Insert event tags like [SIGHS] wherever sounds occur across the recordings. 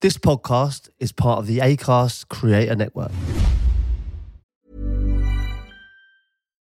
This podcast is part of the ACAST Creator Network.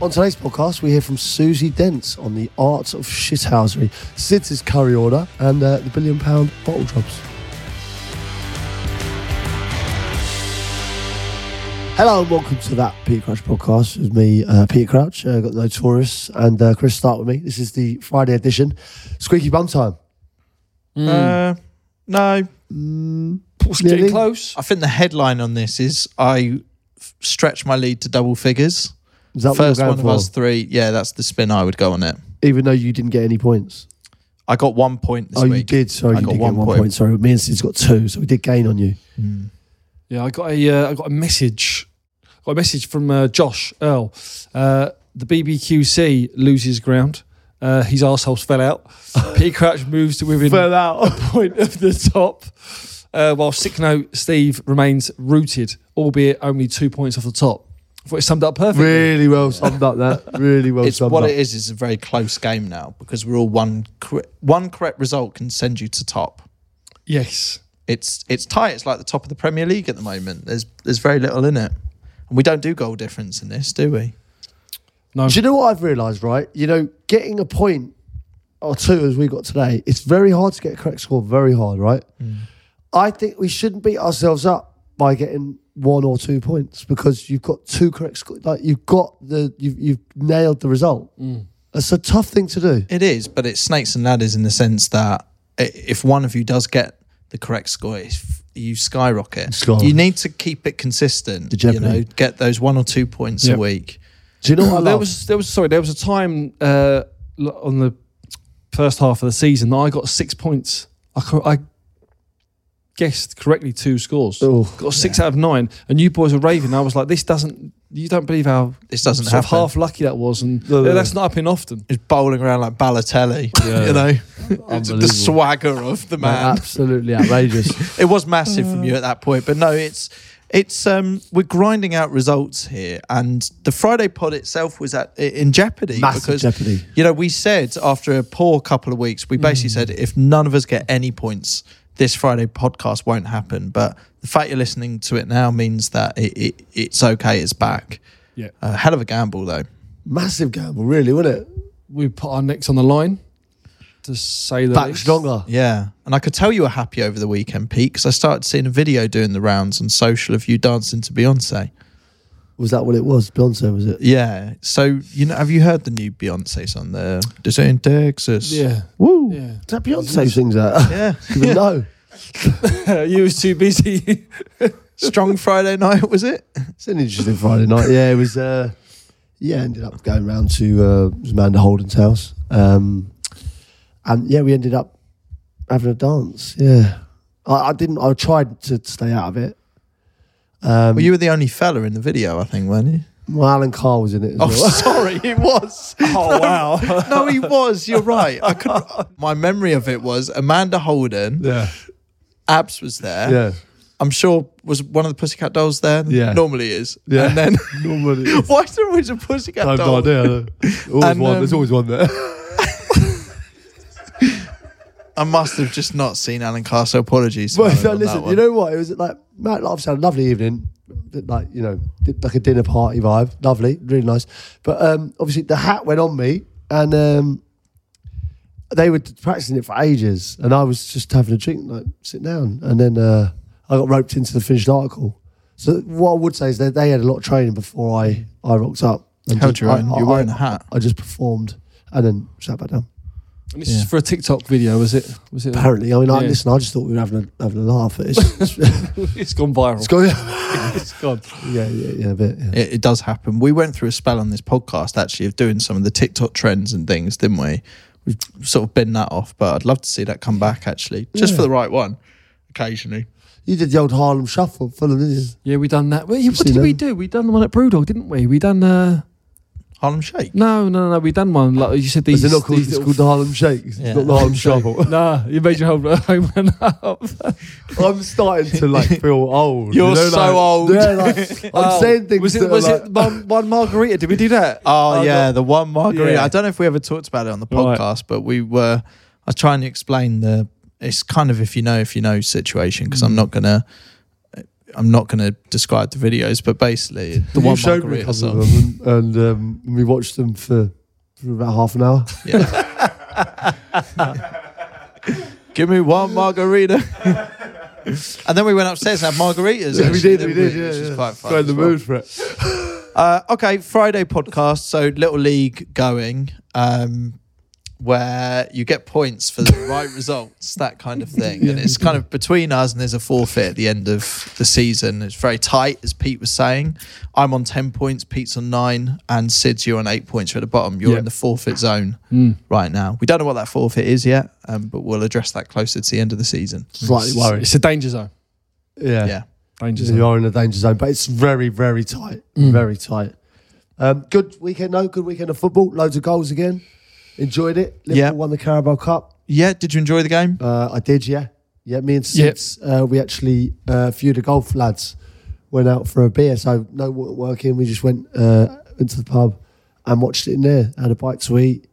On today's podcast, we hear from Susie Dents on the art of shithousery, Sid's curry order, and uh, the billion pound bottle drops. Hello and welcome to that Peter Crouch podcast with me, uh, Peter Crouch. Uh, got the Notorious and uh, Chris Stark with me. This is the Friday edition. Squeaky bum time. Uh, no, It's getting Nearly. close. I think the headline on this is I f- stretch my lead to double figures. Is that First what one going of us three. Yeah, that's the spin I would go on it. Even though you didn't get any points. I got one point this oh, week. you did. Sorry, I you got did one get one point. point. Sorry, me and Sid's got two, so we did gain on you. Yeah, I got a uh, I got a message. Got a message from uh, Josh Earl. Uh, the BBQC loses ground. Uh, his arseholes fell out. [LAUGHS] Peter Crouch moves to within fell out. a point of the top, uh, while Sick Note Steve remains rooted, albeit only two points off the top. I thought it summed up perfectly. Really well summed up. That really well It's summed what up. it is. What it is, is a very close game now because we're all one. Cor- one correct result can send you to top. Yes. It's it's tight. It's like the top of the Premier League at the moment. There's there's very little in it, and we don't do goal difference in this, do we? No. Do you know what I've realised? Right, you know, getting a point or two as we got today, it's very hard to get a correct score. Very hard, right? Mm. I think we shouldn't beat ourselves up by getting one or two points because you've got two correct scores. Like you've got the you've you've nailed the result. It's a tough thing to do. It is, but it's snakes and ladders in the sense that if one of you does get the correct score, if you skyrocket. Skyrocket. You need to keep it consistent. The you know, get those one or two points Yeah. a week. Do you know [COUGHS] what I there love? was there was sorry there was a time uh, on the first half of the season that I got six points. I, I guessed correctly two scores. Oh, got six out of nine, and you boys were raving. I was like, this doesn't. You don't believe how This doesn't sort of happen. half lucky that was, and No, no, no. that's not happening often. He's bowling around like Balotelli. [LAUGHS] you know, the swagger of the man. Absolutely outrageous. [LAUGHS] it was massive from you at that point, but no, it's it's um we're grinding out results here, and the Friday pod itself was at in jeopardy Massive because jeopardy. you know we said after a poor couple of weeks, we basically said if none of us get any points, this Friday podcast won't happen. But the fact you're listening to it now means that it, it it's okay, it's back. Yeah, A hell of a gamble though. Massive gamble, really, wasn't it? we put our necks on the line to say that Back stronger. Yeah, and I could tell you were happy over the weekend, Pete, because I started seeing a video doing the rounds on social of you dancing to Beyonce. Was that what it was? Beyonce, was it? Yeah. So you know, have you heard the new Beyonce song? The This in Texas. Yeah, Woo. yeah. Is that Beyonce sings that? Yeah. [LAUGHS] Even know. [LAUGHS] you was too busy. [LAUGHS] Strong Friday night was it? It's an interesting Friday night. Yeah, it was. Uh, yeah, ended up going round to uh, Amanda Holden's house, um, and yeah, we ended up having a dance. Yeah, I, I didn't. I tried to stay out of it. Um, Well, you were the only fella in the video, I think, weren't you? well, Alan Carr was in it as Oh, [LAUGHS] well. sorry, it was. [LAUGHS] oh wow. [LAUGHS] No, he was. You're right. I could. My memory of it was Amanda Holden. yeah. Abs was there. yeah, I'm sure was one of the Pussycat Dolls there. Yeah. Normally is. Yeah. And then normally. why is there always a Pussycat I have doll? no idea. Always And, one. um, There's always one there. I must have just not seen Alan Carr. So apologies. Well, no, listen, you know what? It was like Matt Laughs had a lovely evening, like you know, like a dinner party vibe, lovely, really nice. But um, obviously the hat went on me, and um, they were practicing it for ages, and I was just having a drink, like sitting down, and then uh, I got roped into the finished article. So what I would say is that they had a lot of training before I I rocked up. and Held just- your I- own. I- You're wearing a hat. I just performed and then sat back down. And this is for a TikTok video, was it? Was it? Apparently, I mean, I, Yeah. listen, I just thought we were having a, having a laugh. It's, [LAUGHS] it's, it's gone viral. it's going, [LAUGHS] it's gone. yeah, yeah, yeah, a bit. Yeah. It, it does happen. We went through a spell on this podcast actually of doing some of the TikTok trends and things, didn't we? we've sort of bin that off. But I'd love to see that come back actually, just Yeah. for the right one, occasionally. You did the old Harlem Shuffle, Fulham, didn't you? Yeah, we done that. Well, what seen did we do? We done the one at Brewdog, didn't we? We done. Uh, Harlem Shake. no, no, no. We done one. Like you said, these. Is it not called, it's called the Harlem Shake? It's Yeah. not the Harlem Shuffle. Nah, you made your whole home run up. [LAUGHS] I'm starting to like feel old. You're so like- old. Yeah, like, [LAUGHS] I'm Oh, saying things. Was it? that Was are it like, one, one margarita? Did we do that? [LAUGHS] Oh, yeah, the one margarita. Yeah. I don't know if we ever talked about it on the Right. podcast, but we were. I was trying to explain the. It's kind of if you know if you know situation because Mm. I'm not gonna. I'm not gonna describe the videos, but basically the you one showed me a couple of them, and, and um, we watched them for, for about half an hour. Yeah. [LAUGHS] Give me one margarita. [LAUGHS] and then we went upstairs and had margaritas. Yeah, we did, we did, yeah, Which is yeah. quite fun. Got in the well. mood for it. Uh, okay, Friday podcast. So little league going, um, where you get points for the right [LAUGHS] results, that kind of thing, and it's kind of between us, and there's a forfeit at the end of the season. It's very tight, as Pete was saying. I'm on ten points, Pete's on nine, and Sid's you're on eight points. You're at the bottom. You're Yeah. in the forfeit zone Mm. right now. We don't know what that forfeit is yet, um, but we'll address that closer to the end of the season. Slightly worried. It's a danger zone. Yeah. Yeah. Danger zone. You are in a danger zone, but it's very, very tight. Mm. Very tight. Um, good weekend, though. Good weekend of football. Loads of goals again. Enjoyed it. Liverpool Yeah. won the Carabao Cup. Yeah. Did you enjoy the game? Uh, I did, yeah. Yeah, me and Yep. Sids, uh, we actually, uh, a few of the golf lads went out for a beer. So no wo- working. We just went uh, into the pub and watched it in there. Had a bite to eat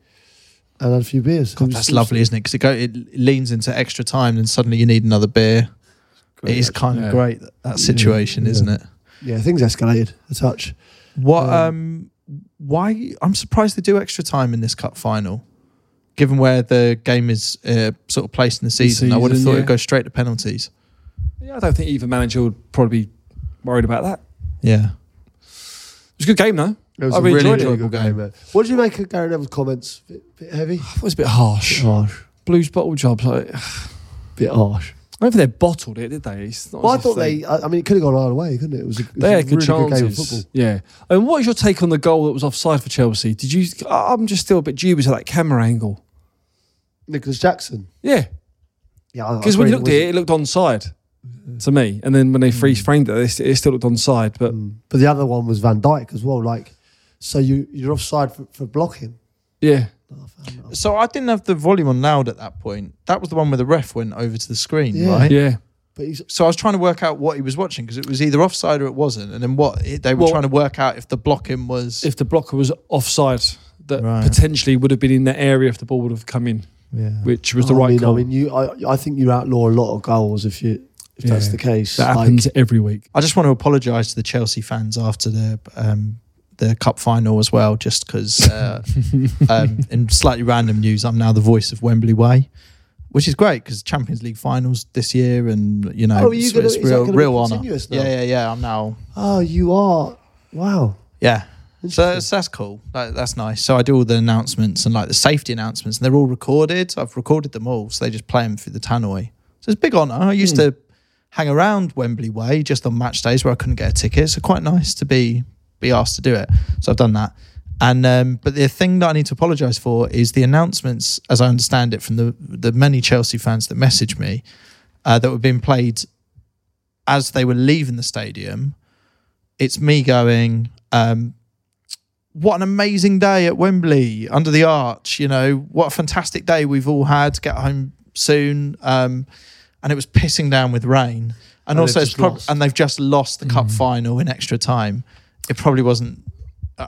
and had a few beers. It God, was- that's it was- lovely, isn't it? Because it, go, it leans into extra time, and suddenly you need another beer. it is kind of Yeah. great that, that situation, Yeah. isn't it? Yeah, things escalated a touch. What? Um, Um, why? I'm surprised they do extra time in this cup final, given where the game is uh, sort of placed in the season. I would have thought yeah. it'd go straight to penalties. Yeah, I don't think either manager would probably be worried about that. Yeah, It was a good game though. It was I a really really enjoyable the game. game. What did you make of Gary Neville's comments? Bit, bit heavy? [SIGHS] It was a bit harsh. harsh. Blues bottle jobs. Like, [SIGHS] Bit harsh. Don't think they bottled it, did they? It's not Well, I thought they, I I mean, it could have gone either way, couldn't it? It was a, it was They a had good really good game of chances. football. yeah. And what is your take on the goal that was offside for Chelsea? Did you? I'm just still a bit dubious of that camera angle. Nicolas Jackson. Yeah, Yeah, I- I because when you looked at it, it looked onside to me. And then when they freeze framed it, it, still looked onside. But Mm. But the other one was Van Dijk as well. Like, so you you're offside for, for blocking. yeah, So I didn't have the volume on loud at that point. That was the one where the ref went over to the screen, Yeah. right? yeah. But he's So I was trying to work out what he was watching because it was either offside or it wasn't, and then what they were Well- trying to work out if the blocking was. If the blocker was offside, that Right. potentially would have been in that area if the ball would have come in, yeah. which was the I right mean, call. I mean, you. I, I think you outlaw a lot of goals if you if that's Yeah. the case. that Like, happens every week. I just want to apologise to the Chelsea fans after the um, the cup final as well, just because. Uh, [LAUGHS] um, in slightly random news, I'm now the voice of Wembley Way, which is great because Champions League finals this year, and you know, Oh, you it's, gonna- it's real, real honour. Yeah, yeah, yeah. I'm now, Oh, you are. Wow. yeah. So that's, cool. That, that's nice. So I do all the announcements and like the safety announcements, and they're all recorded. I've recorded them all, so they just play them through the tannoy. So it's a big honour. I used Hmm. to hang around Wembley Way just on match days where I couldn't get a ticket. So quite nice to be be asked to do it. So I've done that. And um, but the thing that I need to apologise for is the announcements, as I understand it, from the the many Chelsea fans that messaged me uh, that were being played as they were leaving the stadium. It's me going. Um, what an amazing day at Wembley under the arch. You know, what a fantastic day we've all had. Get home soon. Um, and it was pissing down with rain. And, And also, it's prob- and they've just lost the cup final in extra time. It probably wasn't.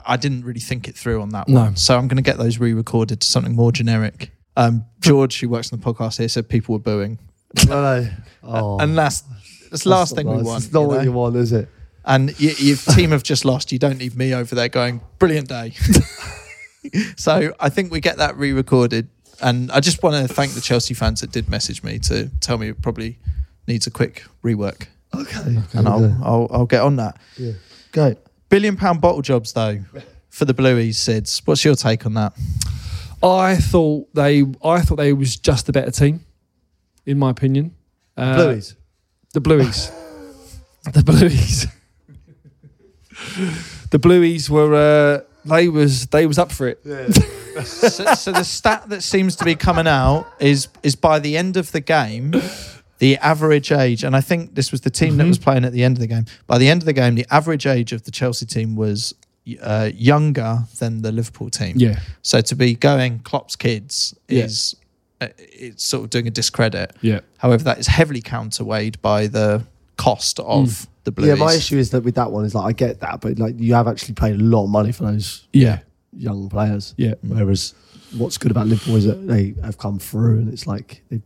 I didn't really think it through on that No. one. So I'm going to get those re-recorded to something more generic. Um, George, who works on the podcast here, said people were booing, No, no. [LAUGHS] Oh, and that's that's the that's last thing we nice. want. It's not you what know? you want, is it? and y your team have just lost. You don't need me over there going, brilliant day. [LAUGHS] so I think we get that re recorded. And I just want to thank the Chelsea fans that did message me to tell me it probably needs a quick rework. Okay. And I'll, I'll, I'll get on that. yeah. Great. Billion pound bottle jobs, though, for the Blueies, Sids. What's your take on that? I thought they, I thought they was just the better team, in my opinion. Uh, Blueies. The Blueies. [LAUGHS] the Blueies. the Blueies were uh, they was they was up for it. Yeah. so, so the stat that seems to be coming out is is by the end of the game, the average age, and I think this was the team Mm-hmm. that was playing at the end of the game. By the end of the game, the average age of the Chelsea team was uh, younger than the Liverpool team. Yeah. So to be going Klopp's kids Yeah. is uh, it's sort of doing a discredit. Yeah. However, that is heavily counterweighed by the cost of Mm. the Blues. Yeah, my issue is that with that one is like I get that, but like you have actually paid a lot of money for those Yeah. young players. Yeah. Whereas what's good about Liverpool is that they have come through, and it's like they, it's,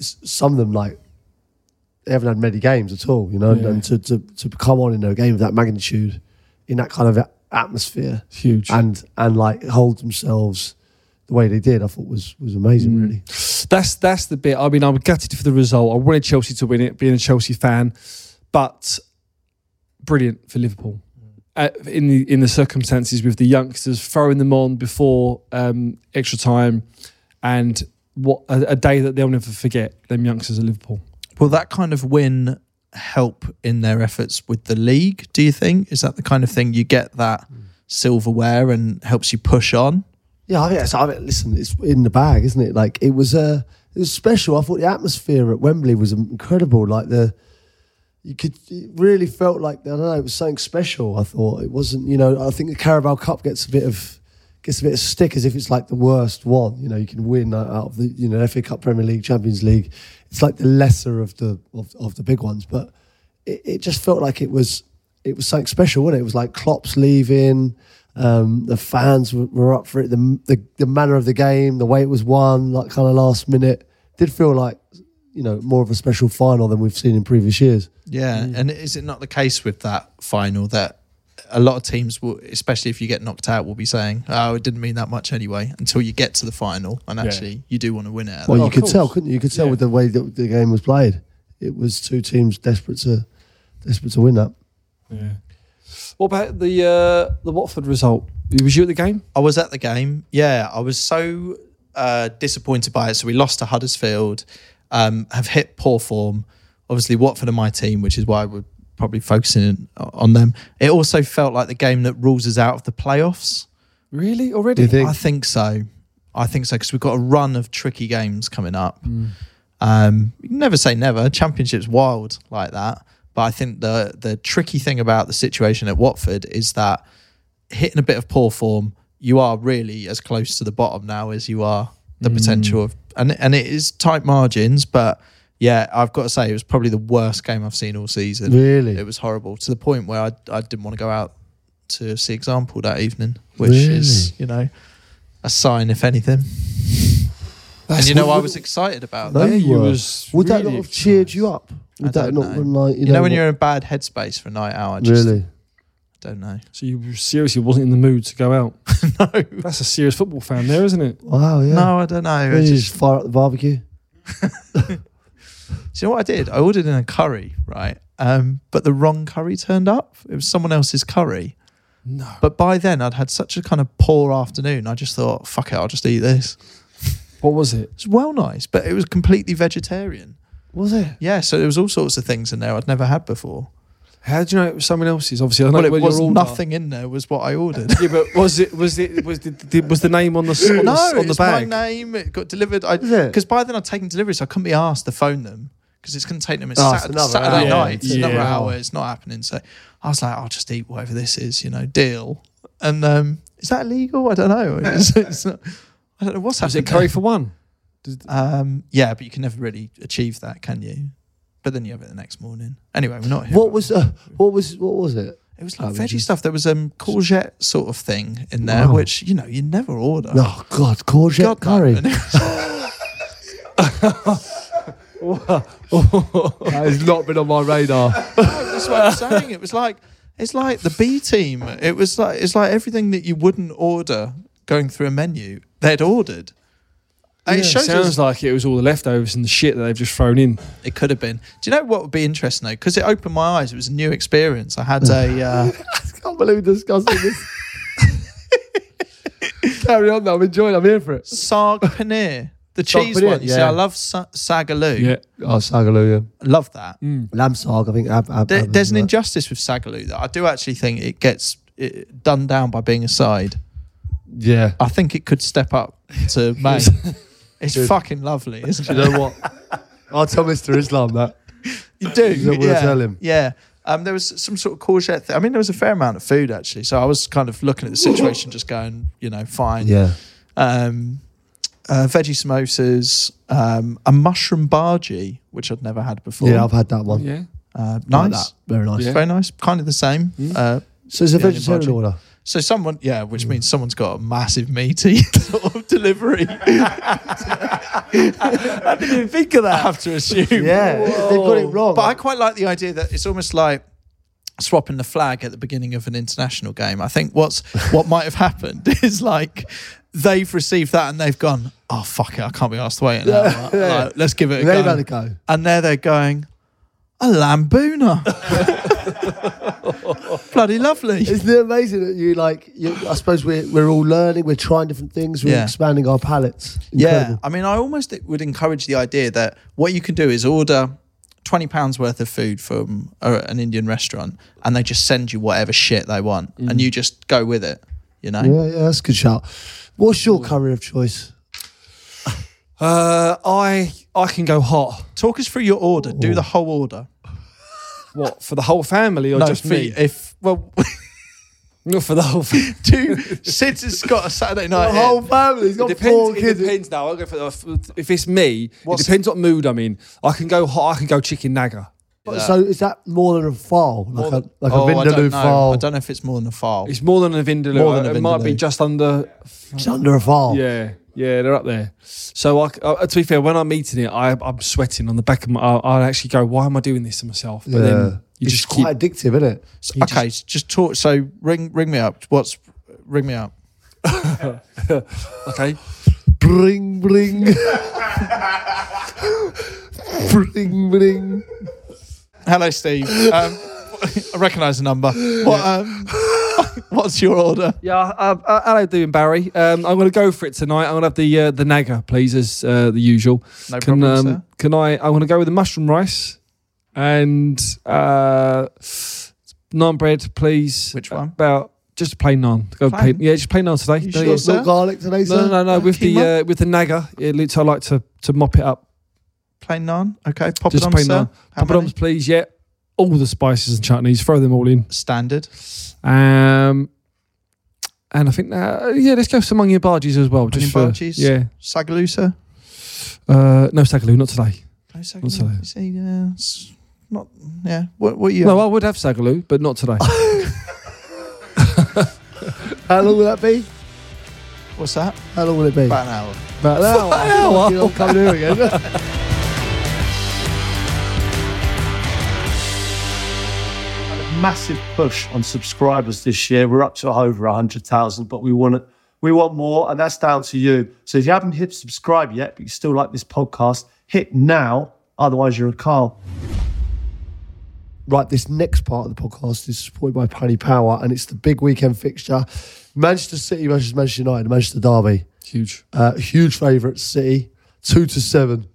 some of them like they haven't had many games at all, you know, Yeah. and to, to to come on in a game of that magnitude, in that kind of atmosphere, Huge. and and like hold themselves the way they did, I thought was was amazing, Mm. really. That's that's the bit. I mean, I'm gutted for the result. I wanted Chelsea to win it, being a Chelsea fan, but brilliant for Liverpool uh, in the in the circumstances with the youngsters throwing them on before um, extra time, and what a, a day that they'll never forget. Them youngsters at Liverpool. Will that kind of win help in their efforts with the league? Do you think is that the kind of thing you get that silverware and helps you push on? Yeah, I think that's, I mean, listen, it's in the bag, isn't it? Like it was uh, it was special. I thought the atmosphere at Wembley was incredible. Like the, you could, it really felt like I don't know, it was something special. I thought it wasn't, you know, I think the Carabao Cup gets a bit of gets a bit of stick as if it's like the worst one. You know, you can win out of the, you know, FA Cup, Premier League, Champions League. It's like the lesser of the of, of the big ones, but it, it just felt like it was it was something special, wasn't it? It was like Klopp's leaving. Um, the fans were, were up for it. The, the the manner of the game, the way it was won, like kind of last minute, did feel like you know more of a special final than we've seen in previous years. Yeah, and is it not the case with that final that a lot of teams will, especially if you get knocked out, will be saying, "Oh, it didn't mean that much anyway." Until you get to the final, and Yeah. actually you do want to win it. Well, that you of could course. tell, couldn't you? You could tell Yeah. with the way that the game was played. It was two teams desperate to desperate to win that. Yeah. What about the uh, the Watford result? Was you at the game? I was at the game. Yeah, I was so uh, disappointed by it. So we lost to Huddersfield, um, have hit poor form. Obviously, Watford are my team, which is why we're probably focusing uh, on them. It also felt like the game that rules us out of the playoffs. Really already? Think? I think so. I think so because we've got a run of tricky games coming up. Hmm. Um, never say never. Championship's wild like that. But I think the the tricky thing about the situation at Watford is that hitting a bit of poor form, you are really as close to the bottom now as you are the hmm. potential of, and and it is tight margins. But yeah, I've got to say it was probably the worst game I've seen all season. Really? it was horrible to the point where I I didn't want to go out to see example that evening, which is you know a sign if anything. and you know I was excited about that. You you was Would that not have cheered you up? Would I that don't not know. like, you, You know, when what- you're in a bad headspace for a night out, I just really? don't know. So you seriously wasn't in the mood to go out. [LAUGHS] no, That's a serious football fan there, isn't it? Wow, yeah. no, I don't know. I Really just, just fire up the barbecue. [LAUGHS] do you know what I did? I ordered in a curry, right? Um, but the wrong curry turned up. It was someone else's curry. No. But by then, I'd had such a kind of poor afternoon. I just thought, fuck it, I'll just eat this. What was it? It's well nice, but it was completely vegetarian. Was it? Yeah, so there was all sorts of things in there I'd never had before. How do you know it was someone else's? Obviously, I know Well, it was your order- nothing in there. Was what I ordered. Yeah, but was it was it was the, the was the name on the s- on the, [LAUGHS] on the it's bag? my name. It got delivered. I Is it? because by then I'd taken delivery, so I couldn't be asked to phone them because it's going to take them. It's Oh, it's another Saturday hour. night. It's Yeah. another Yeah. hour. It's not happening. So I was like, I'll just eat whatever this is. You know, deal. And um, is that illegal? I don't know. [LAUGHS] It's, it's not, I don't know what's Was happening. it curry for one? Um, yeah, but you can never really achieve that, can you? But then you have it the next morning. Anyway, we're not here. What was uh, what was what was it? It was like Oh, veggie just- stuff. There was um courgette sort of thing in there, Wow. which you know you never order. Oh God, courgette God, no. curry. [LAUGHS] [LAUGHS] That has not been on my radar. [LAUGHS] That's what I'm saying. It was like it's like the B team. It was like it's like everything that you wouldn't order going through a menu they'd ordered. And it Sounds us like it was all the leftovers and the shit that they've just thrown in. it could have been. Do you know what would be interesting though? Because it opened my eyes. It was a new experience. I had a [LAUGHS] uh, I can't believe we're discussing this. [LAUGHS] Carry on, though. I'm enjoying. it. I'm here for it. sag paneer, the cheese paneer, one. You see, yeah. I love sa- sagaloo. Yeah. Oh, sagaloo. I love that. Yeah. Lamb sag. I think. Ab, ab, There, ab- there's an ab- injustice with sagaloo that I do actually think it gets it, done down by being a side. Yeah. I think it could step up to [LAUGHS] May. it's Good. fucking lovely, isn't Do it? you know what? I'll tell Mr. Islam that. You do. Is that what I yeah. tell him? Yeah. Um, there was some sort of courgette. Thing. I mean, there was a fair amount of food actually. So I was kind of looking at the situation, just going, you know, fine. Yeah. Um, uh, veggie samosas, um, a mushroom bhaji, which I'd never had before. Yeah, I've had that one. Yeah. uh, Like nice. that. Very nice. Yeah. Very nice. Kind of the same. Uh, So it's a Yeah, vegetarian budget. order. so someone, yeah, which means someone's got a massive meaty [LAUGHS] sort of delivery. [LAUGHS] I didn't even think of that. I have to assume. Yeah. They've got it wrong. But I quite like the idea that it's almost like swapping the flag at the beginning of an international game. I think what's what might have happened [LAUGHS] is like they've received that and they've gone, oh fuck it, I can't be asked to wait an hour. Yeah, [LAUGHS] yeah. Like, let's give it a They've go. had a go. And there they're going, a lamb bhuna. [LAUGHS] Bloody lovely. Isn't it amazing that you like? You, I suppose we're we're all learning. We're trying different things. We're Yeah. expanding our palettes. Yeah, I mean, I almost would encourage the idea that what you can do is order twenty pounds worth of food from a, an Indian restaurant, and they just send you whatever shit they want, and you just go with it. You know, Yeah, yeah, that's a good shout. What's your curry of choice? [LAUGHS] Uh, I I can go hot. talk us through your order. Do the whole order. What for the whole family or no, just for- me? if well, [LAUGHS] Not for the whole. [LAUGHS] family. do Sid has got a Saturday night. The in. whole family's got It depends. four It depends now. I'll go for the, if it's me. What's- it depends what mood I'm in. I can go hot. I can go chicken naga. So is that more than a phall? Like a like oh, a I don't vindaloo know. phall? I don't know if it's more than a phall. It's more than a vindaloo. More than a it might be just under. It's under a phall. Yeah, yeah, they're up there. So I, uh, to be fair, when I'm eating it, I, I'm sweating on the back of my. I, I actually go, "Why am I doing this to myself?" But Yeah. then you it's just keep. quite addictive, isn't it? So- okay, so just talk. So ring ring me up. What's ring me up? [LAUGHS] Okay. Bring, bring. bring, bring. Hello, Steve. Um, [LAUGHS] I recognise the number. What, um, [LAUGHS] what's your order? Yeah, uh, uh, hello, doing Barry. Um, I'm going to go for it tonight. I'm going to have the uh, the naga, please, as uh, the usual. No can problem, um, sir. can I? I'm going to go with the mushroom rice and uh, naan bread, please. Which one? About just plain naan. Go Plain? plain. Yeah, just plain naan today. You No, sure, yeah. sir? No garlic today, No, sir? no, no, no. With the uh, with the naga, it looks. I like to to mop it up. Plain naan. Okay, pop Just it on, plain sir. naan. How many? Poppadoms, please. Yeah, all the spices and chutneys. Throw them all in. Standard. Um, and I think uh, yeah, let's go some onion bhajis as well. Just for Onion bhajis? yeah. Sagaloo, sir. Uh, no sagaloo, not today. No What's sagaloo. that? You see, yeah, it's not. Yeah. What? What you? No, I would have sagaloo, but not today. [LAUGHS] How long will that be? What's that? How long will it be? About an hour. About an hour. An hour? Fucking hell, coming here again. [LAUGHS] massive push on subscribers this year. We're up to over 100,000, but we want to, we want more, and that's down to you. So if you haven't hit subscribe yet, but you still like this podcast, hit now. Otherwise, you're a Carl. Right, this next part of the podcast is supported by Paddy Power, and it's the big weekend fixture. Manchester City versus Manchester United, Manchester Derby. Huge. Uh, huge favourite City, two to seven,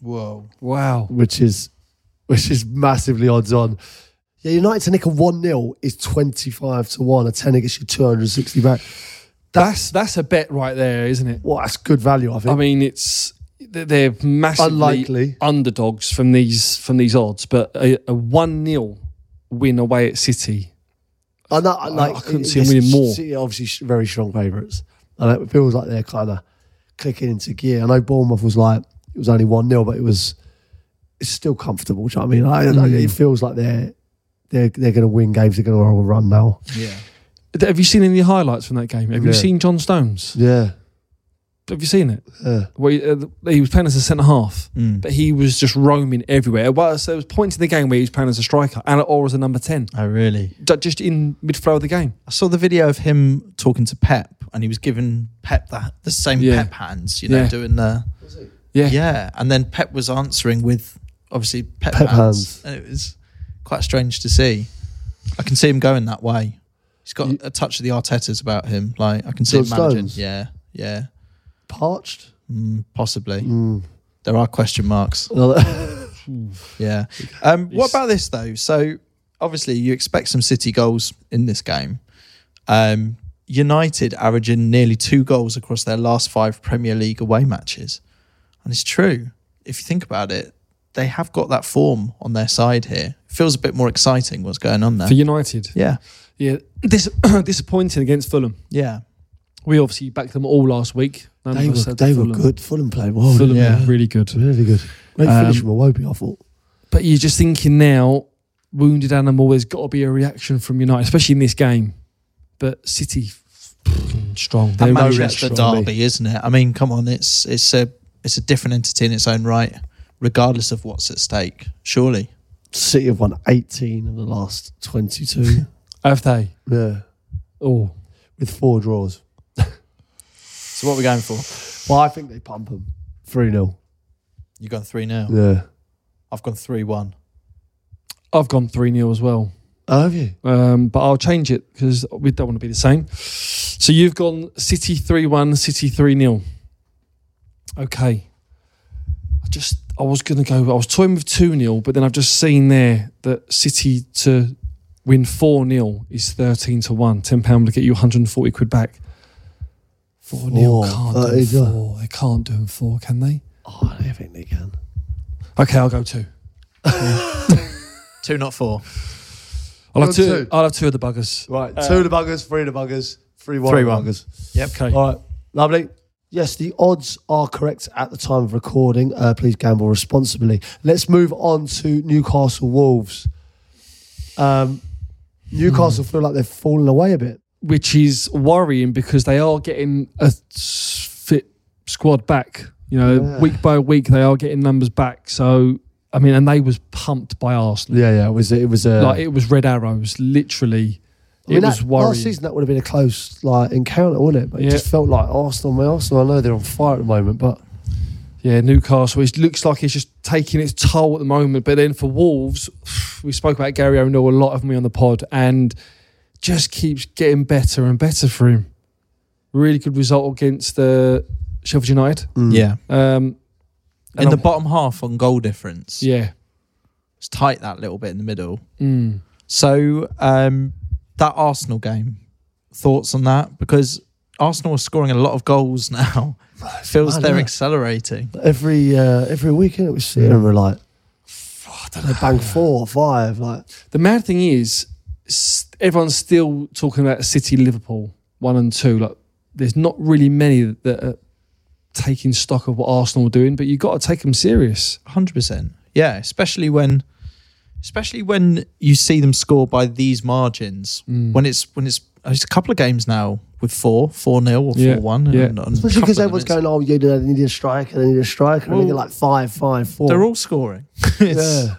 Whoa. Wow. which is which is massively odds on. Yeah, United to nick a one 0 is twenty five to one. A tenner gets you two hundred and sixty back. That's that's a bet right there, isn't it? Well, that's good value, I think. I mean, it's they're- they're massively Unlikely. underdogs from these from these odds, but a, a one 0 win away at City. I know, like, I couldn't see them winning more. City are obviously very strong favourites. And it feels like they're kind of clicking into gear. I know Bournemouth was like, it was only 1 0, but it was it's still comfortable. Do you know what I mean? I, I- Mm. it feels like they're they're, they're going to win games. They're going to run now. Yeah. Have you seen any highlights from that game? Have you seen John Stones? Yeah. Have you seen it? Yeah. Where he, uh, he was playing as a centre half, Mm. but he was just roaming everywhere. Well, so there was points in the game where he was playing as a striker and or as a number ten, Oh, really? ju- just in mid flow of the game. I saw the video of him talking to Pep, and he was giving Pep the, the same Yeah. Pep hands, you know, Yeah. doing the Yeah, yeah. And then Pep was answering with obviously Pep, Pep hands, hands. and it was quite strange to see. I can see him going that way. He's got a touch of the Artetas about him. Like I can see John him managing. Stones? Yeah, yeah, Parched? mm, possibly. Mm. There are question marks. [LAUGHS] [LAUGHS] Yeah. Um, what about this though? So obviously you expect some City goals in this game. Um, United averaging nearly two goals across their last five Premier League away matches. And it's true. If you think about it, they have got that form on their side here. Feels a bit more exciting what's going on there. For United. yeah. Yeah. [CLEARS THROAT] Dis- [CLEARS THROAT] disappointing against Fulham. Yeah. We obviously backed them all last week. None They were they were Fulham. good. Fulham played well. Fulham Yeah. were really good. Really good. Great Um, finish from Iwobi, I thought. But you're just thinking now, wounded animal, there's got to be a reaction from United, especially in this game. But City, strong. That They're no Manchester reaction. from me. derby, isn't it? I mean, come on, it's it's a it's a different entity in its own right, regardless of what's at stake. Surely. City have won 18 of the last 22. [LAUGHS] Have they? yeah. Oh, With four draws. So what are we going for? Well, I think they pump them. 3 0. You've gone three now. Yeah. I've gone three one. I've gone 3 0 as well. Oh, have you? Um, but I'll change it because we don't want to be the same. So you've gone City 3 1, City 3 0. Okay. I just, I was going to go, I was toying with 2 0, but then I've just seen there that City to win 4 0 is 13 to 1. £10 to get you 140 quid back. 4 0 Four, can't thirty, do yeah. 4. They can't do 4, can they? Oh, I think they can. Okay, I'll go 2. [LAUGHS] Two, not four. I'll have two. two. I'll have two of the buggers. Right. two of the buggers, three of the buggers, three one. Three of the one. buggers. Yep. Okay. All right, lovely. Yes, the odds are correct at the time of recording. Uh, please gamble responsibly. Let's move on to Newcastle Wolves. Um, Newcastle feel like they've fallen away a bit. Which is worrying because they are getting a fit squad back. You know, Yeah. week by week they are getting numbers back. So I mean, and they was pumped by Arsenal. Yeah, yeah. It was it was a. Like it was red arrows, literally. I mean, it was that, worrying. last season that would have been a close like encounter, wouldn't it? But Yeah. it just felt like Arsenal. My Arsenal. I know they're on fire at the moment, but Yeah, Newcastle. It looks like it's just taking its toll at the moment. But then for Wolves, [SIGHS] we spoke about Gary O'Neill a lot of me on the pod, and just keeps getting better and better for him. Really good result against the Sheffield United. Yeah. Um, In and the I'm- bottom half on goal difference. yeah. It's tight that little bit in the middle. Mm. So um, that Arsenal game, thoughts on that? Because Arsenal are scoring a lot of goals now. Feels mad, they're isn't accelerating. every uh, every weekend it was sitting and we're like, they bang four or five. Like The mad thing is, s- everyone's still talking about City, Liverpool, one and two. Like, there's not really many that are taking stock of what Arsenal are doing, but you've got to take them serious. Hundred percent. Yeah, especially when, especially when you see them score by these margins. Mm. When it's when it's it's a couple of games now with four, four nil or Yeah, four one. yeah. especially because everyone's going, oh, you know, they need a striker, they need a striker, and they Well, get like five, five, four. They're all scoring. [LAUGHS] It's- yeah,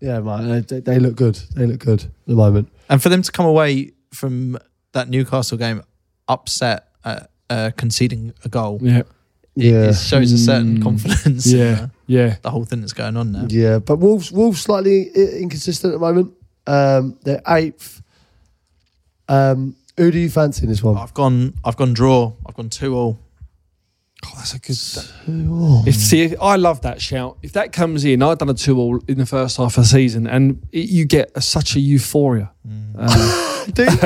yeah, man. They, they look good. They look good at the moment. And for them to come away from that Newcastle game upset at uh, conceding a goal, Yeah, it, Yeah. it shows a certain Mm. confidence. yeah, the, [LAUGHS] yeah. the whole thing that's going on now. Yeah, but Wolves, Wolves slightly inconsistent at the moment. Um, they're eighth. Um, who do you fancy in this one? I've gone. I've gone draw. I've gone two all. Oh, that's a good. Oh. If see, I love that shout. If that comes in, I've done a two all in the first half of the season, and it, you get a, such a euphoria. Uh, [LAUGHS] Dude, [LAUGHS]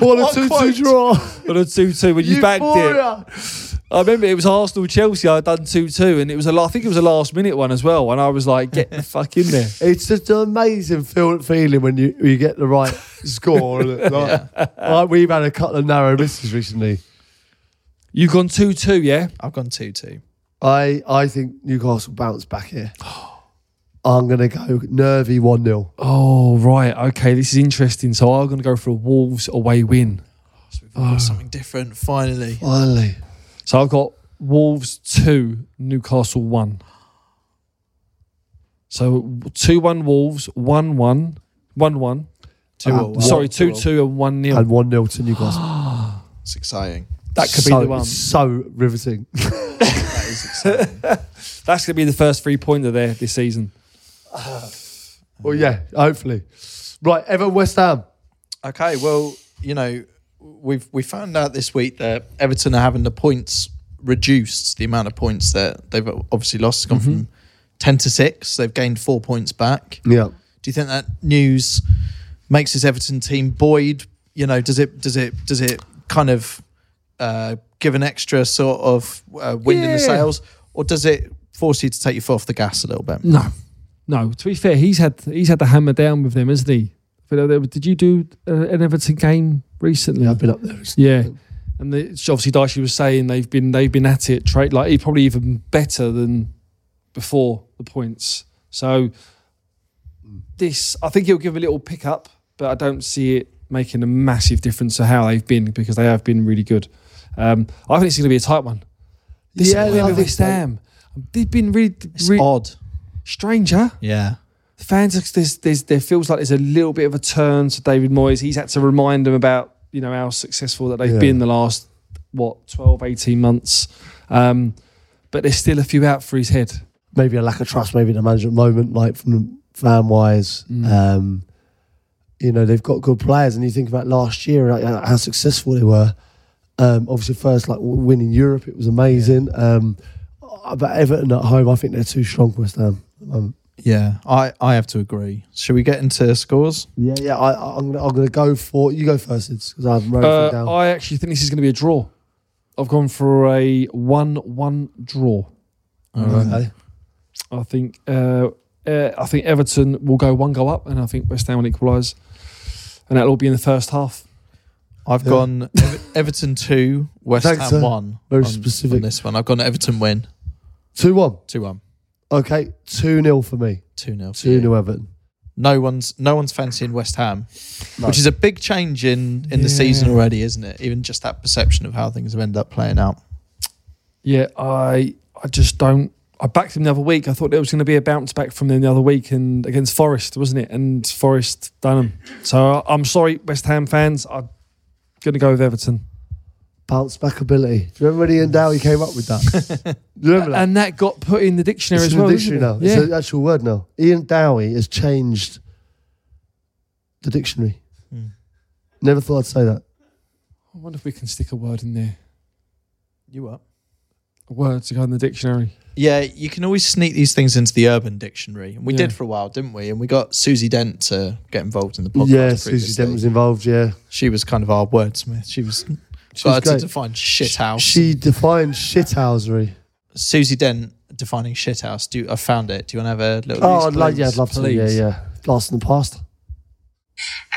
what a two-two draw! but a two-two when you backed it. I remember it was Arsenal Chelsea. I'd done two two, and it was a. I think it was a last minute one as well. And I was like, "Get the fuck in there!" [LAUGHS] It's just an amazing feel, feeling when you you get the right score. Like, like we've had a couple of narrow misses recently. You've gone two two, yeah. I've gone two two. I I think Newcastle bounce back here. [GASPS] I'm gonna go nervy one 0 Oh right, okay. This is interesting. So I'm going to go for a Wolves away win. So we've got something different finally. Finally, So I've got Wolves two, Newcastle one. So two one Wolves, one one, one one. Two Uh, all. Sorry, two two two and one nil. and one 0 to Newcastle. It's exciting. That could so, be the one. So riveting. [LAUGHS] That is exciting. That's going to be the first three pointer there this season. [SIGHS] well, yeah, hopefully. Right, Everton West Ham. okay, well, you know, we've we found out this week that Everton are having the points reduced. The amount of points that they've obviously lost has gone from mm-hmm. ten to six. They've gained four points back. Yeah. Do you think that news makes this Everton team buoyed? you know, does it does it does it kind of uh, give an extra sort of uh, wind in the Yeah. sails, or does it force you to take your foot off the gas a little bit? No, no. To be fair, he's had he's had the hammer down with them, hasn't he? But, uh, Did you do uh, an Everton game recently? Yeah, I've been up there. recently. Yeah, and the, obviously Dicey was saying they've been they've been at it trade like he probably even better than before the points. So this I think he'll give a little pick up, but I don't see it making a massive difference to how they've been because they have been really good. Um, I think it's going to be a tight one. This Yeah, I think West. Ham. They've been really, It's really odd. stranger Yeah. the fans there's, there's there feels like there's a little bit of a turn to David Moyes. He's had to remind them about you know how successful that they've Yeah. been the last what 12 18 months um, but there's still a few out for his head maybe a lack of trust, maybe in the management moment, like from the fan wise. Mm. Um, you know, they've got good players, and you think about last year, like, how successful they were. Um, obviously, first like winning Europe, it was amazing. Um, but Everton at home, I think they're too strong for West Ham. Um, Yeah, I, I have to agree. Should we get into scores? yeah, yeah. I, I- I'm gonna, I'm gonna go for you. Go first, because I haven't wrote uh, down. I actually think this is going to be a draw I've gone for a 1-1 draw okay. I think uh, uh, I think Everton will go one goal up and I think West Ham will equalise and that'll all be in the first half I've Yeah. gone Ever- Everton 2, West Thanks, Ham sir. 1. Very on- specific. On this one. I've gone Everton win Two one. 2 1. Okay, two 0 for me. 2 0. Two 0 Everton. No one's no one's fancying West Ham, No. which is a big change in in the season already, isn't it? Even just that perception of how things have ended up playing out. Yeah, I I just don't. I backed him the other week. I thought there was going to be a bounce back from them the other week and against Forest, wasn't it? And Forest done them. So I'm sorry, West Ham fans. I'm going to go with Everton. Bounce back ability. Do you remember when Ian Dowie came up with that? [LAUGHS] Do you remember that? And that got put in the dictionary it's as in well. the isn't dictionary it? now. Yeah. It's an actual word now. Ian Dowie has changed the dictionary. Hmm. Never thought I'd say that. I wonder if we can stick a word in there. You up? A word to go in the dictionary. Yeah, you can always sneak these things into the Urban Dictionary, and we Yeah. did for a while, didn't we? And we got Susie Dent to get involved in the podcast. yeah, Susie. Dent was involved. Yeah, She was kind of our wordsmith. She was She got was to define shithouse. She defined shithousery. Susie Dent defining shithouse. Do you, I found it? Do you want to have a little? Oh, I'd please? like, yeah, I'd love to. Yeah, Please. yeah. Blast in the past.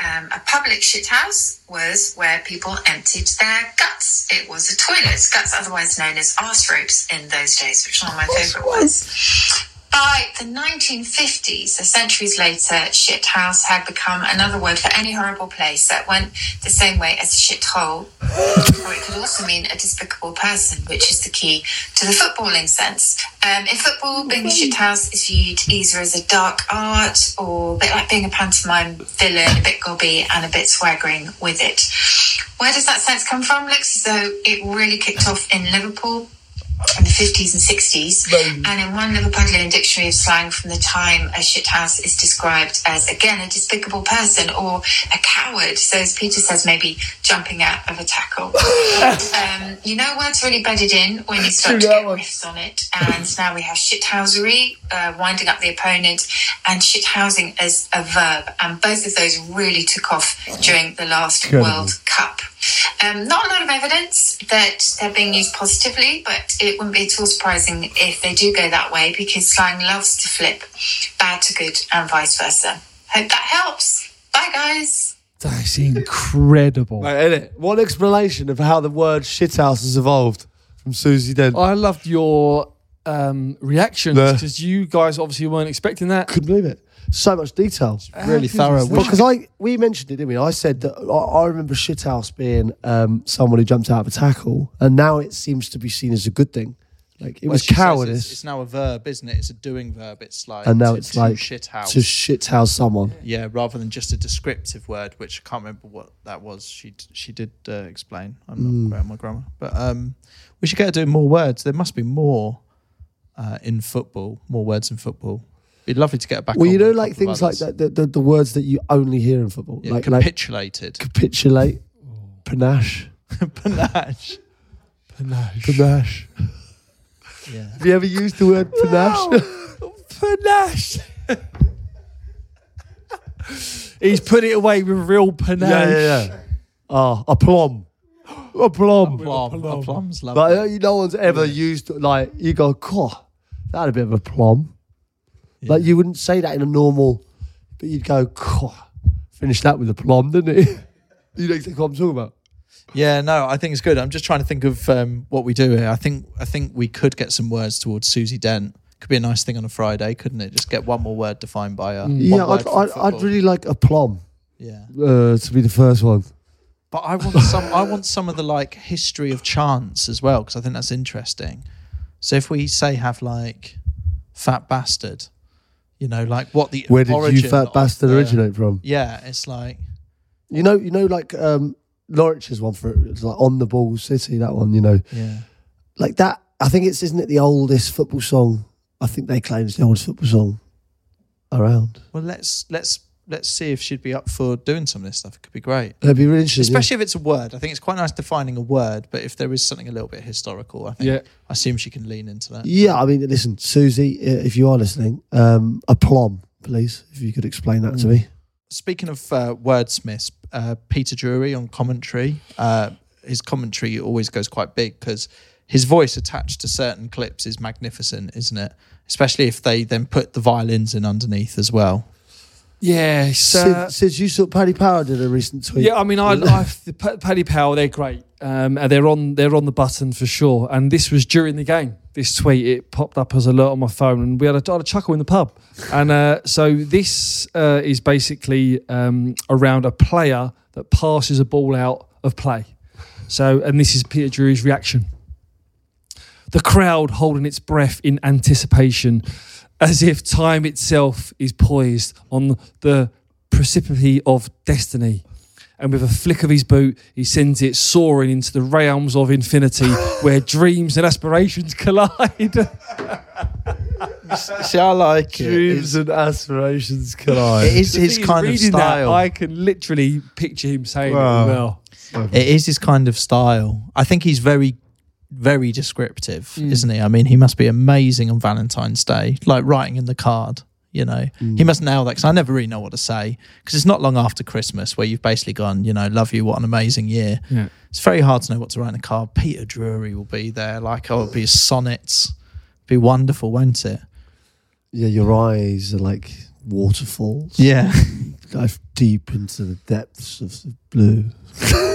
Um, a public shithouse was where people emptied their guts. It was a toilet, guts otherwise known as arse ropes in those days, which is one of my favourite words. By the 1950s, so centuries later, shithouse had become another word for any horrible place that went the same way as shithole, or it could also mean a despicable person, which is the key to the footballing sense. Um, in football, being a shithouse is viewed either as a dark art or a bit like being a pantomime villain, a bit gobby and a bit swaggering with it. Where does that sense come from? Looks as though it really kicked off in Liverpool in the 50s and 60s. And in one Liverpudlian dictionary of slang from the time, a shithouse is described as, again, a despicable person or a coward. So, as Peter says, maybe jumping out of a tackle. [LAUGHS] um, you know, words really bedded in when you start to get riffs on it. And now we have shithousery, uh, winding up the opponent, and shithousing as a verb. And both of those really took off during the last World Cup. Um, not a lot of evidence that they're being used positively, but it wouldn't be at all surprising if they do go that way because slang loves to flip bad to good and vice versa. Hope that helps. Bye, guys. That's incredible. One explanation of how the word shithouse has evolved from Susie Dent. I loved your um, reactions because you guys obviously weren't expecting that. couldn't believe it. So much detail. really thorough. Because I we mentioned it, didn't we? I said that I, I remember shithouse being um, someone who jumped out of a tackle, and now it seems to be seen as a good thing. Like it Well, was cowardice, It's, it's now a verb, isn't it? It's a doing verb. It's like and now to- it's to like shit house. to shithouse someone. yeah, rather than just a descriptive word, which I can't remember what that was. She she did uh, explain. I'm not great on my grammar, but um, we should get to doing more words. There must be more uh, in football, more words in football. It'd be lovely to get back. Well, on you know, like things like that, the, the, the words that you only hear in football, Yeah, like like capitulated. capitulate, panache, [LAUGHS] Panache. panache. panache. Yeah. Have you ever used the word panache? Panache. He's put it away with real panache. yeah, yeah, yeah. Ah, a plum. A plum. Plum. A plum's Like, lovely. uh, no one's ever used, like, you go, cool, that had a bit of a plum. Like, you wouldn't say that in a normal, but you'd go, finish that with a plum, didn't it? [LAUGHS] you know exactly what I'm talking about. Yeah, no, I think it's good. I'm just trying to think of um, what we do here. I think I think we could get some words towards Susie Dent. Could be a nice thing on a Friday, couldn't it? Just get one more word defined by her. Yeah, I'd, I'd, I'd really like a plum Yeah, uh, to be the first one. but I want some. I want some of the like history of chance as well because I think that's interesting. So if we say have like fat bastard, you know, like what the Where did you fat bastard the- originate from? Yeah, it's like You know, you know, like um, Norwich's one for. It's like on the ball city. That one, you know, yeah. like that. I think it's isn't it the oldest football song? I think they claim it's the oldest football song around. Well, let's let's let's see if she'd be up for doing some of this stuff. It could be great. It'd be really interesting. Especially if it's a word. I think it's quite nice defining a word, but if there is something a little bit historical, I think Yeah. I assume she can lean into that. Yeah, I mean, listen, Susie, uh, if you are listening, um, a plum, please, if you could explain that to me. Speaking of uh, wordsmiths, uh, Peter Drury on commentary, uh, his commentary always goes quite big because his voice attached to certain clips is magnificent, isn't it? Especially if they then put the violins in underneath as well. Yeah, Sid, Sid, you saw Paddy Power did a recent tweet. Yeah, I mean, I, [LAUGHS] I the Paddy Power, they're great. Um, and they're on they're on the button for sure. And this was during the game. This tweet it popped up as a alert on my phone, and we had a, had a chuckle in the pub. And uh, so this uh, is basically um, around a player that passes a ball out of play. So, and this is Peter Drury's reaction. The crowd holding its breath in anticipation, as if time itself is poised on the precipice of destiny. And with a flick of his boot, he sends it soaring into the realms of infinity [LAUGHS] where dreams and aspirations collide. See, I like Dreams and aspirations collide. It is his kind of reading that, style. I can literally picture him saying Wow. it well. It is his kind of style. I think he's very, very descriptive, Mm. isn't he? I mean, he must be amazing on Valentine's Day, like writing in the card. You know, Mm. he must nail that because I never really know what to say because it's not long after Christmas where you've basically gone, you know, love you, what an amazing year. Yeah. It's very hard to know what to write in a card. Peter Drury will be there, like, oh, it'll be his sonnets. Be wonderful, won't it? yeah, your eyes are like waterfalls. Yeah. [LAUGHS] Dive deep into the depths of the blue. [LAUGHS]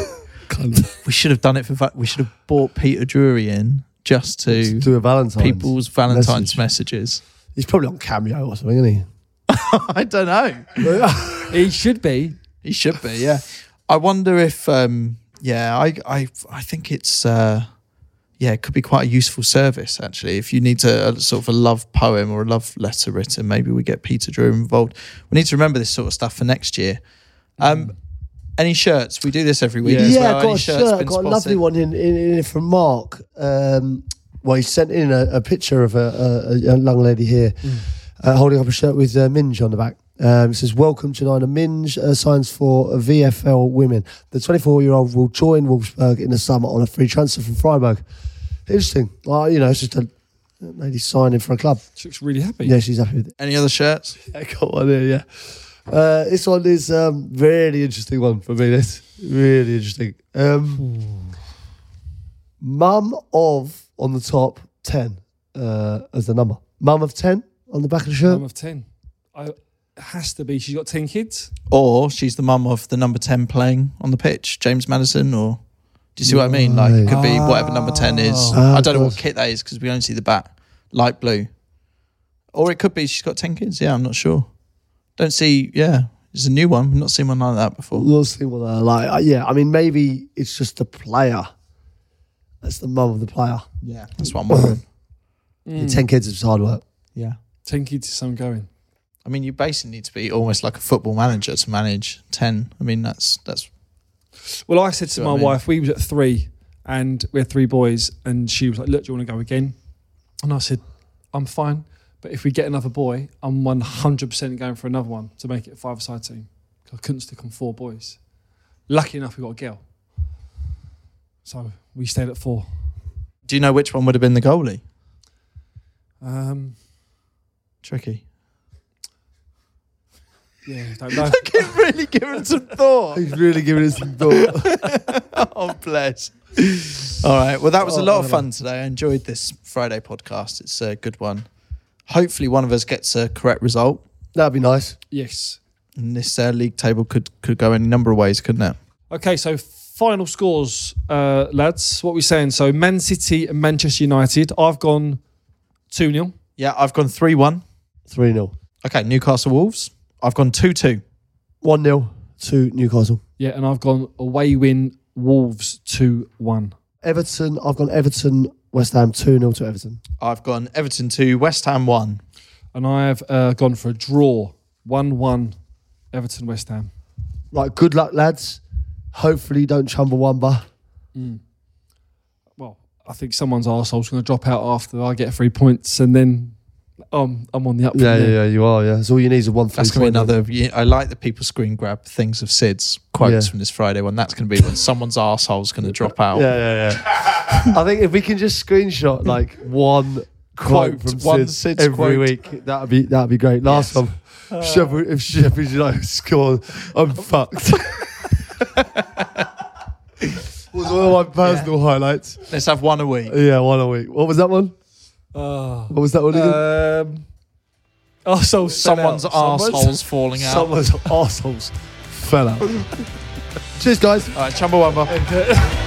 [LAUGHS] we should have done it for, va- we should have bought Peter Drury in just to do a Valentine's. people's Valentine's message. messages. He's probably on Cameo or something, isn't he? [LAUGHS] I don't know. [LAUGHS] He should be. He should be, yeah. I wonder if, um, yeah, I, I, I think it's, uh, yeah, it could be quite a useful service actually. If you need to a, sort of a love poem or a love letter written, maybe we get Peter Drury involved. We need to remember this sort of stuff for next year. Um, any shirts? We do this every week. Yeah. as Yeah, well. I Any got a shirts shirt. I been got a lovely spotted? one in, in, in from Mark. Um, well, he sent in a, a picture of a, a, a young lady here uh, holding up a shirt with uh, Minge on the back. Um, it says, Welcome to Nina. Minge uh, signs for VFL women. The 24 year old will join Wolfsburg in the summer on a free transfer from Freiburg. Interesting. Well, you know, it's just a lady signing for a club. She looks really happy. Yeah, she's happy with it. Any other shirts? [LAUGHS] I got one here, yeah. Uh, this one is um, really interesting one for me. This really interesting. Um, mum of on the top ten uh, as the number. Mum of ten on the back of the shirt. Mum of 10. I, it has to be. She's got 10 kids. Or she's the mum of the number 10 playing on the pitch, James Maddison, or do you see what I mean? Like it could be whatever number 10 is. Ah, I don't know what kit that is because we only see the back, light blue. Or it could be she's got 10 kids. Yeah, I'm not sure. Don't see, yeah, it's a new one. We've not seen one like that before. We'll see what they're like. Uh, yeah, I mean, maybe it's just the player. That's the mum of the player. Yeah, that's what I'm wondering. [COUGHS] Yeah, Ten kids is hard work. Yeah. 10 kids is some going. I mean, you basically need to be almost like a football manager to manage 10. I mean, that's, that's, Well, I said to See my what I mean? wife, we was at three and we had three boys, and she was like, Look, do you want to go again? And I said, I'm fine. But if we get another boy, I'm 100% going for another one to make it a five side team. I couldn't stick on four boys. Lucky enough, we got a girl. So we stayed at four. do you know which one would have been the goalie? Um, Tricky. Yeah, [LAUGHS] don't know. Fucking really giving some thought. He's really giving us some thought. [LAUGHS] oh, bless. All right. Well, that was a Oh, lot of fun today. I enjoyed this Friday podcast. It's a good one. Hopefully, one of us gets a correct result. That'd be nice. yes. And this uh, league table could could go any number of ways, couldn't it? Okay, so final scores, uh, lads. What we saying? So Man City and Manchester United. I've gone 2 0. Yeah, I've gone 3 1. 3 0. Okay, Newcastle Wolves. I've gone 2 2. 1 0 to Newcastle. Yeah, and I've gone away win Wolves 2 1. Everton, I've gone Everton, West Ham 2 0 to Everton. I've gone Everton 2, West Ham 1. And I've uh, gone for a draw 1 1 Everton West Ham. Right, good luck, lads. Hopefully, you don't Chumbawamba. Well, I think someone's arsehole's going to drop out after I get three points and then um, I'm on the up. Yeah, yeah, yeah, you are. Yeah, that's all you need is a one. That's going to be another. yeah, I like that people screen grab things of Sid's quotes Yeah. from this Friday one. That's going to be when someone's arsehole's going to drop out. Yeah, yeah, yeah. I think if we can just screenshot like one [LAUGHS] quote, Quote, from one Sid Sid's every quote. week, that'd be that'd be great. Last Yes. time, Sheffield, if Sheffield United scored, I'm fucked. [LAUGHS] [LAUGHS] was one of my personal highlights. Let's have one a week. Yeah, one a week. What was that one? Oh. What was that one again? Um, arseholes fell Someone's out. Someone's- arsehole's falling out. Someone's [LAUGHS] arseholes fell out. Cheers, guys. All right, Chumbawamba. [LAUGHS]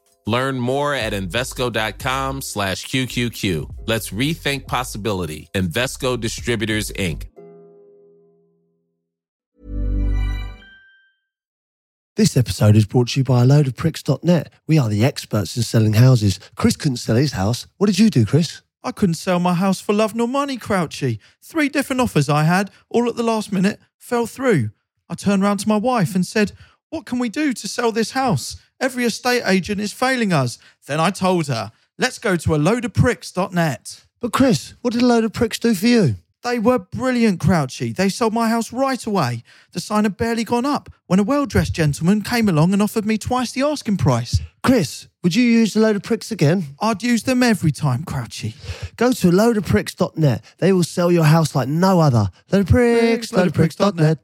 Learn more at Invesco.com slash QQQ. Let's rethink possibility. Invesco Distributors, Inc. This episode is brought to you by a load of pricks.net. We are the experts in selling houses. Chris couldn't sell his house. What did you do, Chris? I couldn't sell my house for love nor money, Crouchy. Three different offers I had, all at the last minute, fell through. I turned round to my wife and said, What can we do to sell this house? Every estate agent is failing us. Then I told her, Let's go to a load of pricks.net. But Chris, what did a load of pricks do for you? They were brilliant, Crouchy. They sold my house right away. The sign had barely gone up when a well dressed gentleman came along and offered me twice the asking price. Chris, would you use a load of pricks again? I'd use them every time, Crouchy. Go to a loadofpricks.net. They will sell your house like no other. Load of pricks, load of pricks.net.